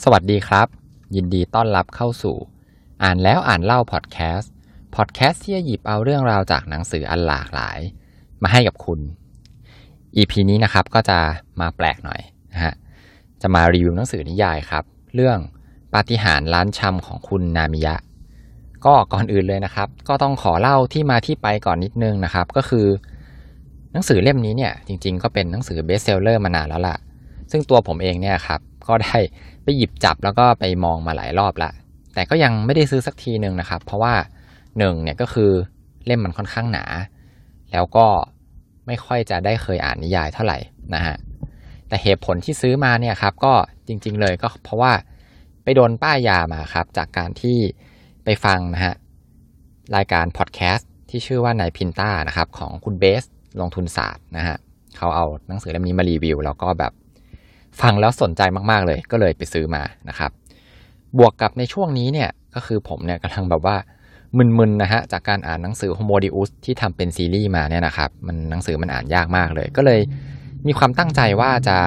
สวัสดีครับ ยินดีต้อนรับเข้าสู่ อ่านแล้วอ่านเล่าพอดแคสต์พอดแคสต์ที่จะหยิบเอาเรื่องราวจากหนังสืออันหลากหลาย มาให้กับคุณ EP นี้นะครับก็จะมาแปลกหน่อยนะฮะจะมารีวิวหนังสือนิยายครับ เรื่องปาฏิหาริย์ร้านชำของคุณนามิยะ ก็ก่อนอื่นเลยนะครับ ก็ต้องขอเล่าที่มาที่ไปก่อนนิดนึงนะครับ ก็คือ หนังสือเล่มนี้เนี่ยจริง ๆ ก็เป็นหนังสือ bestseller มานานแล้วล่ะ ซึ่งตัวผมเองเนี่ยครับก็ได้ ไปหยิบจับแล้วก็ไปมองมาหลายรอบละแต่ก็ยังไม่ได้ซื้อสักทีหนึ่งนะครับ เพราะว่าหนึ่งเนี่ยก็คือเล่มมันค่อนข้างหนา แล้วก็ไม่ค่อยจะได้เคยอ่านนิยายเท่าไหร่นะฮะแต่เหตุผลที่ซื้อมาเนี่ยครับ ก็จริง ๆ เลยก็เพราะว่าไปโดนป้ายยามาครับ จากการที่ไปฟังนะฮะรายการพอดแคสต์ที่ชื่อว่านายพินต้านะครับ ของคุณเบสลงทุนศาสตร์นะฮะเขาเอาหนังสือเล่มนี้มารีวิว แล้วก็แบบ ฟังแล้วสนใจมากๆเลย ก็เลยไปซื้อมานะครับ บวกกับในช่วงนี้เนี่ยก็คือผมเนี่ยกำลังแบบว่ามึนๆนะฮะจากการอ่านหนังสือ Homo Deus ที่ทำเป็นซีรีส์มาเนี่ยนะครับมันหนังสือมันอ่านยากมากเลย ก็เลยมีความตั้งใจว่าจะ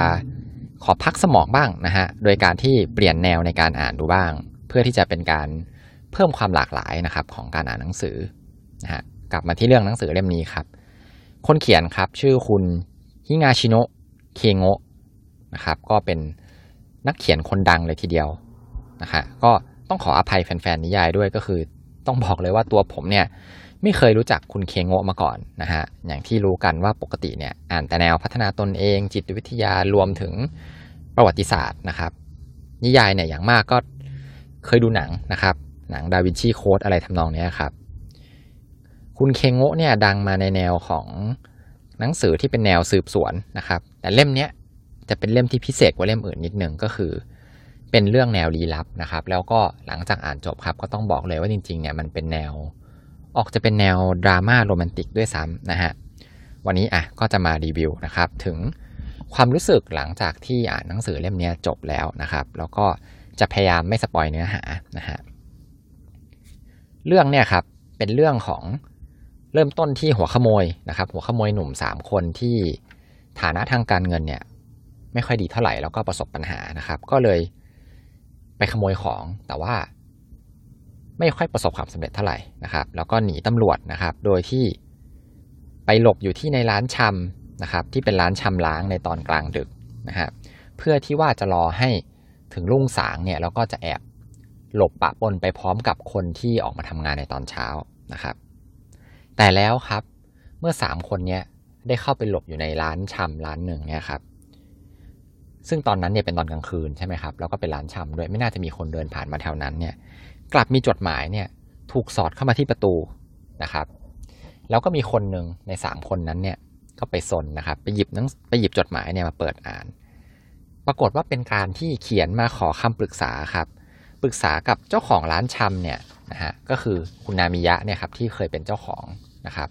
ขอพักสมองบ้างนะฮะโดยการที่เปลี่ยนแนวในการอ่านดูบ้าง เพื่อที่จะเป็นการเพิ่มความหลากหลายนะครับของการอ่านหนังสือนะฮะกลับมาที่เรื่องหนังสือเล่มนี้ครับ คนเขียนครับชื่อคุณฮิงาชิโนะเคโงะ นะครับ ก็เป็นนักเขียนคนดังเลยทีเดียวนะฮะก็ต้องขออภัยแฟนๆนิยายด้วยก็คือต้องบอกเลยว่าตัวผมเนี่ยไม่เคยรู้จักคุณเคงโงะมาก่อนนะฮะอย่างที่รู้กันว่าปกติเนี่ยอ่านแต่แนวพัฒนาตนเอง จิตวิทยารวมถึงประวัติศาสตร์นะครับ นิยายเนี่ยอย่างมากก็เคยดูหนังนะครับ หนังดาวินชีโค้ดอะไรทำนองนี้ครับ คุณเคงโงะเนี่ยดังมาในแนวของหนังสือที่เป็นแนวสืบสวนนะครับ แต่เล่มเนี้ย จะเป็นเล่มที่พิเศษกว่าเล่มอื่นนิดนึงก็คือ เป็นเรื่องแนวลี้ลับนะครับ แล้วก็หลังจากอ่านจบครับก็ต้องบอกเลยว่าจริงๆเนี่ยมันเป็นแนว ออกจะเป็นแนวดราม่าโรแมนติกด้วยซ้ำนะฮะวันนี้อะก็จะมารีวิวนะครับ ถึงความรู้สึกหลังจากที่อ่านหนังสือเล่มนี้จบแล้วนะครับ แล้วก็จะพยายามไม่สปอยเนื้อหานะฮะเรื่องเนี่ยครับเป็นเรื่องของเริ่มต้นที่หัวขโมยนะครับ หัวขโมยหนุ่มสามคนที่ฐานะทางการเงินเนี่ย ไม่ค่อยดีเท่าไหร่แล้วก็ประสบปัญหานะครับ ก็เลยไปขโมยของแต่ว่า ไม่ค่อยประสบความสำเร็จเท่าไหร่นะครับ แล้วก็หนีตำรวจนะครับ โดยที่ไปหลบอยู่ที่ในร้านชำนะครับ ที่เป็นร้านชำล้างในตอนกลางดึกนะฮะเพื่อที่ว่าจะรอให้ถึงรุ่งสางเนี่ยแล้วก็จะแอบหลบปะปนไปพร้อมกับคนที่ออกมาทำงานในตอนเช้านะครับ แต่แล้วครับเมื่อสามคนเนี้ยได้เข้าไปหลบอยู่ในร้านชำร้านหนึ่งเนี่ยครับ ซึ่งตอนนั้นเนี่ยเป็นตอนกลางคืนใช่ไหมครับแล้วก็เป็นร้านชำด้วยไม่น่าจะมีคนเดินผ่านมาแถวนั้นเนี่ยกลับมีจดหมายเนี่ยถูกสอดเข้ามาที่ประตูนะครับ แล้วก็มีคนหนึ่งในสามคนนั้นเนี่ยก็ไปสนนะครับไปหยิบนังไปหยิบจดหมายเนี่ยมาเปิดอ่าน ปรากฏว่าเป็นการที่เขียนมาขอคำปรึกษาครับปรึกษากับเจ้าของร้านชำเนี่ยนะฮะก็คือคุณนามิยะเนี่ยครับที่เคยเป็นเจ้าของนะครับ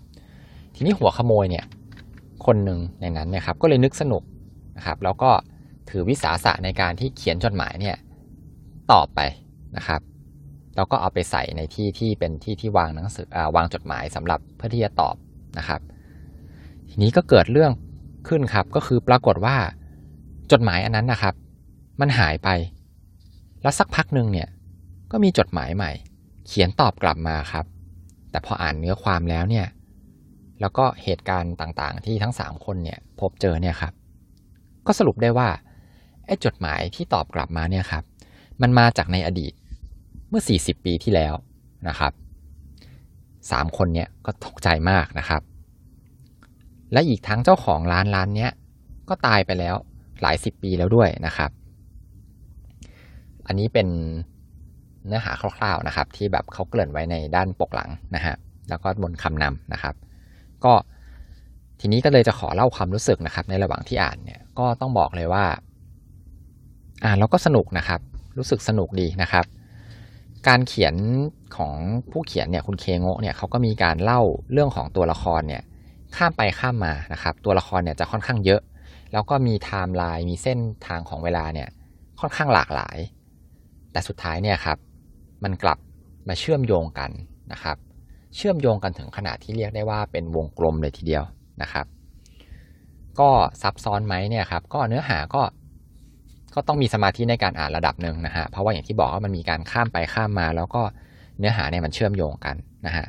ทีนี้หัวขโมยเนี่ยคนหนึ่งในนั้นเนี่ยครับก็เลยนึกสนุกนะครับ แล้วก็ ถือวิสาสะในการที่เขียนจดหมายเนี่ยตอบไปนะครับ แล้วก็เอาไปใส่ในที่ที่เป็นที่ที่วางหนังสืออวางจดหมายสำหรับเพื่อที่จะตอบนะครับ ทีนี้ก็เกิดเรื่องขึ้นครับก็คือปรากฏว่าจดหมายอันนั้นนะครับ มันหายไป แล้วสักพักหนึ่งเนี่ยก็มีจดหมายใหม่ เขียนตอบกลับมาครับ แต่พออ่านเนื้อความแล้วเนี่ยแล้วก็เหตุการณ์ต่างๆ ที่ทั้งสามคนเนี่ยพบเจอเนี่ยครับ ก็สรุปได้ว่า ไอ้จดหมายที่ตอบกลับมาเนี่ยครับ มันมาจากในอดีตเมื่อ 40 ปีที่แล้วนะครับสามคนเนี่ยก็ตกใจมากนะครับ และอีกทั้งเจ้าของร้านร้านเนี้ยก็ตายไปแล้วหลายสิบปีแล้วด้วยนะครับ อันนี้เป็นเนื้อหาคร่าวๆนะครับ ที่แบบเขาเกริ่นไว้ในด้านปกหลังนะฮะแล้วก็บนคำนำนะครับ ก็ทีนี้ก็เลยจะขอเล่าความรู้สึกนะครับ ในระหว่างที่อ่านเนี่ยก็ต้องบอกเลยว่า อ่านแล้วก็สนุกนะครับ รู้สึกสนุกดีนะครับ การเขียนของผู้เขียนเนี่ยคุณเคโงะเนี่ยเขาก็มีการเล่าเรื่องของตัวละครเนี่ยข้ามไปข้ามมานะครับ ตัวละครเนี่ยจะค่อนข้างเยอะ แล้วก็มีไทม์ไลน์มีเส้นทางของเวลาเนี่ยค่อนข้างหลากหลาย แต่สุดท้ายเนี่ยครับมันกลับมาเชื่อมโยงกันนะครับ เชื่อมโยงกันถึงขนาดที่เรียกได้ว่าเป็นวงกลมเลยทีเดียวนะครับ ก็ซับซ้อนไหมเนี่ยครับก็เนื้อหาก็ ก็ต้องมีสมาธิในการอ่านระดับหนึ่งนะฮะเพราะว่าอย่างที่บอกว่ามันมีการข้ามไปข้ามมา แล้วก็เนื้อหาเนี่ยมันเชื่อมโยงกันนะฮะ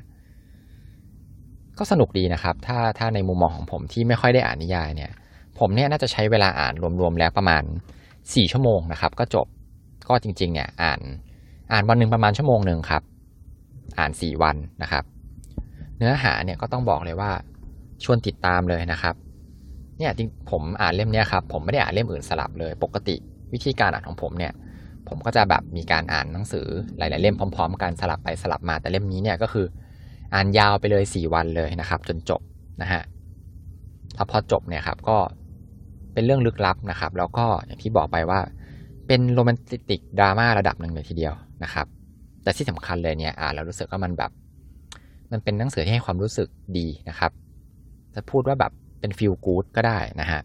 ก็สนุกดีนะครับ ถ้าถ้าในมุมมองของผมที่ไม่ค่อยได้อ่านนิยายเนี่ย ผมเนี่ยน่าจะใช้เวลาอ่านรวมๆแล้วประมาณสี่ชั่วโมงนะครับ ก็จบก็จริงๆเนี่ยอ่านอ่านวันหนึ่งประมาณชั่วโมงหนึ่งครับ อ่านสี่วันนะครับ เนื้อหาเนี่ยก็ต้องบอกเลยว่าชวนติดตามเลยนะครับเนี่ยจริงผมอ่านเล่มเนี้ยครับผมไม่ได้อ่านเล่มอื่นสลับเลย ปกติ วิธีการอ่านของผมเนี่ย ผมก็จะแบบมีการอ่านหนังสือหลาย ๆ เล่มพร้อม ๆ กันสลับไปสลับมาแต่เล่มนี้เนี่ยก็คือ อ่านยาวไปเลยสี่วันเลยนะครับ จนจบนะฮะแล้วพอจบเนี่ยครับก็เป็นเรื่องลึกลับนะครับ แล้วก็อย่างที่บอกไปว่า เป็นโรแมนติกดราม่าระดับหนึ่งเลยทีเดียวนะครับ แต่ที่สำคัญเลยเนี่ยอ่านแล้วรู้สึกว่ามันแบบ มันเป็นหนังสือที่ให้ความรู้สึกดีนะครับ จะพูดว่าแบบเป็นฟีลกู๊ดก็ได้นะฮะ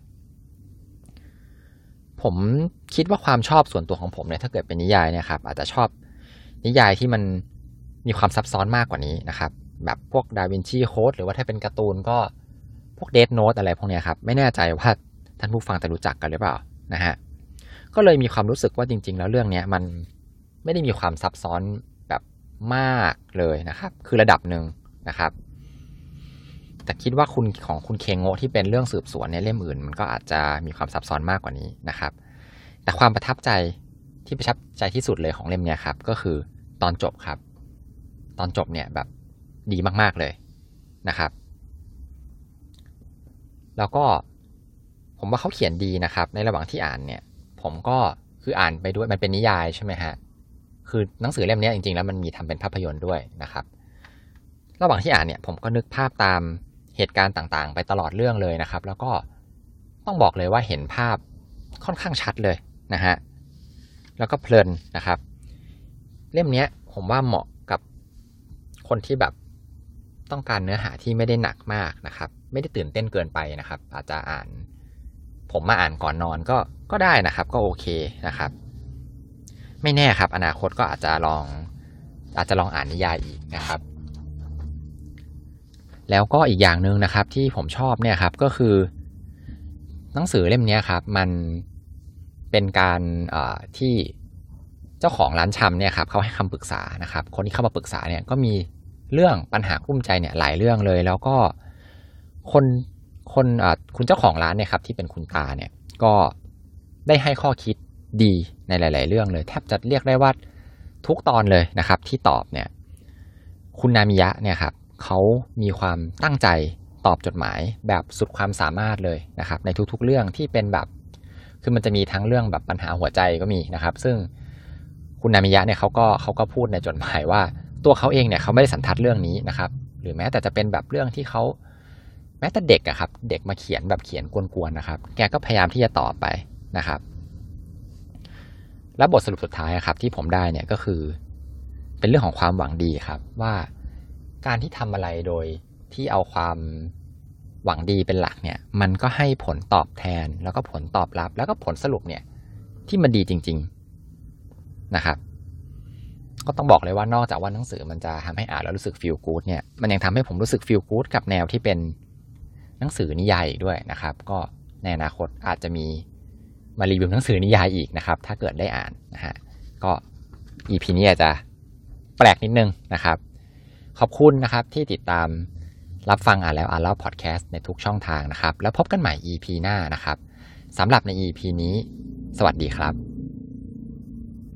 ผมคิดว่าความชอบส่วนตัวของผมเนี่ยถ้าเกิดเป็นนิยายเนี่ยครับอาจจะชอบนิยายที่มันมีความซับซ้อนมากกว่านี้นะครับ แบบพวกดาวินชีโค้ดหรือว่าถ้าเป็นการ์ตูนก็พวกเดทโนตอะไรพวกนี้ครับ ไม่แน่ใจว่าท่านผู้ฟังจะรู้จักกันหรือเปล่านะฮะก็เลยมีความรู้สึกว่าจริง ๆ แล้วเรื่องนี้มันไม่ได้มีความซับซ้อนแบบมากเลยนะครับ คือระดับหนึ่งนะครับ แต่คิดว่าคุณของคุณเคงโงที่เป็นเรื่องสืบสวนในเล่มอื่น มันก็อาจจะมีความซับซ้อนมากกว่านี้นะครับ แต่ความประทับใจที่ประทับใจที่สุดเลยของเล่มนี้ครับ ก็คือตอนจบครับ ตอนจบเนี่ยแบบดีมากๆเลยนะครับ แล้วก็ผมว่าเขาเขียนดีนะครับ ในระหว่างที่อ่านเนี่ย ผมก็คืออ่านไปด้วยมันเป็นนิยายใช่ไหมฮะคือหนังสือเล่มนี้จริงๆแล้วมันมีทำเป็นภาพยนตร์ด้วยนะครับ ระหว่างที่อ่านเนี่ยผมก็นึกภาพตาม เหตุการณ์ต่างๆ ไปตลอดเรื่องเลยนะครับ แล้วก็ต้องบอกเลยว่าเห็นภาพค่อนข้างชัดเลยนะฮะแล้วก็เพลินนะครับ เล่มนี้ผมว่าเหมาะกับคนที่แบบต้องการเนื้อหาที่ไม่ได้หนักมากนะครับ ไม่ได้ตื่นเต้นเกินไปนะครับ อาจจะอ่าน ผมมาอ่านก่อนนอนก็ก็ได้นะครับ ก็โอเคนะครับ ไม่แน่ครับ อนาคตก็อาจจะลอง อาจจะลองอ่านนิยายอีกนะครับ แล้วก็อีกอย่างหนึ่งนะครับที่ผมชอบเนี่ยครับก็คือ หนังสือเล่มนี้ครับมันเป็นการที่เจ้าของร้านชำเนี่ยครับเขาให้คำปรึกษานะครับ คนที่เข้ามาปรึกษาเนี่ยก็มีเรื่องปัญหากุ้มใจเนี่ยหลายเรื่องเลย แล้วก็คนคนคุณเจ้าของร้านเนี่ยครับที่เป็นคุณตาเนี่ยก็ได้ให้ข้อคิดดีในหลาย ๆ เรื่องเลยแทบจะเรียกได้ว่าทุกตอนเลยนะครับ ที่ตอบเนี่ย คุณนามิยะเนี่ยครับ เขามีความตั้งใจตอบจดหมายแบบสุดความสามารถเลยนะครับ ในทุกๆเรื่องที่เป็นแบบ คือมันจะมีทั้งเรื่องแบบปัญหาหัวใจก็มีนะครับ ซึ่งคุณนามิยะเนี่ยเขาก็เขาก็พูดในจดหมายว่า ตัวเขาเองเนี่ยเขาไม่ได้สันทัดเรื่องนี้นะครับ หรือแม้แต่จะเป็นแบบเรื่องที่เขาแม้แต่เด็กอะครับเด็กมาเขียนแบบเขียนกวนๆนะครับ แกก็พยายามที่จะตอบไปนะครับ แล้วบทสรุปสุดท้ายครับที่ผมได้เนี่ยก็คือ เป็นเรื่องของความหวังดีครับว่า การที่ทำอะไรโดยที่เอาความหวังดีเป็นหลักเนี่ย มันก็ให้ผลตอบแทน แล้วก็ผลตอบรับ แล้วก็ผลสรุปเนี่ย ที่มันดีจริง ๆนะครับ ก็ต้องบอกเลยว่านอกจากว่าหนังสือมันจะทำให้อ่านแล้วรู้สึกฟีลกู๊ดเนี่ย มันยังทำให้ผมรู้สึกฟีลกู๊ดกับแนวที่เป็นหนังสือนิยายอีกด้วยนะครับ ก็ในอนาคตอาจจะมีมารีวิวหนังสือนิยายอีกนะครับ ถ้าเกิดได้อ่านนะฮะ ก็ EP นี้อาจจะแปลกนิดนึงนะครับ ขอบคุณนะครับที่ติดตามรับฟังอ่านแล้วอ่านเล่าพอดแคสต์ในทุกช่องทางนะครับ แล้วพบกันใหม่ EP หน้านะครับสำหรับใน EP นี้ สวัสดีครับ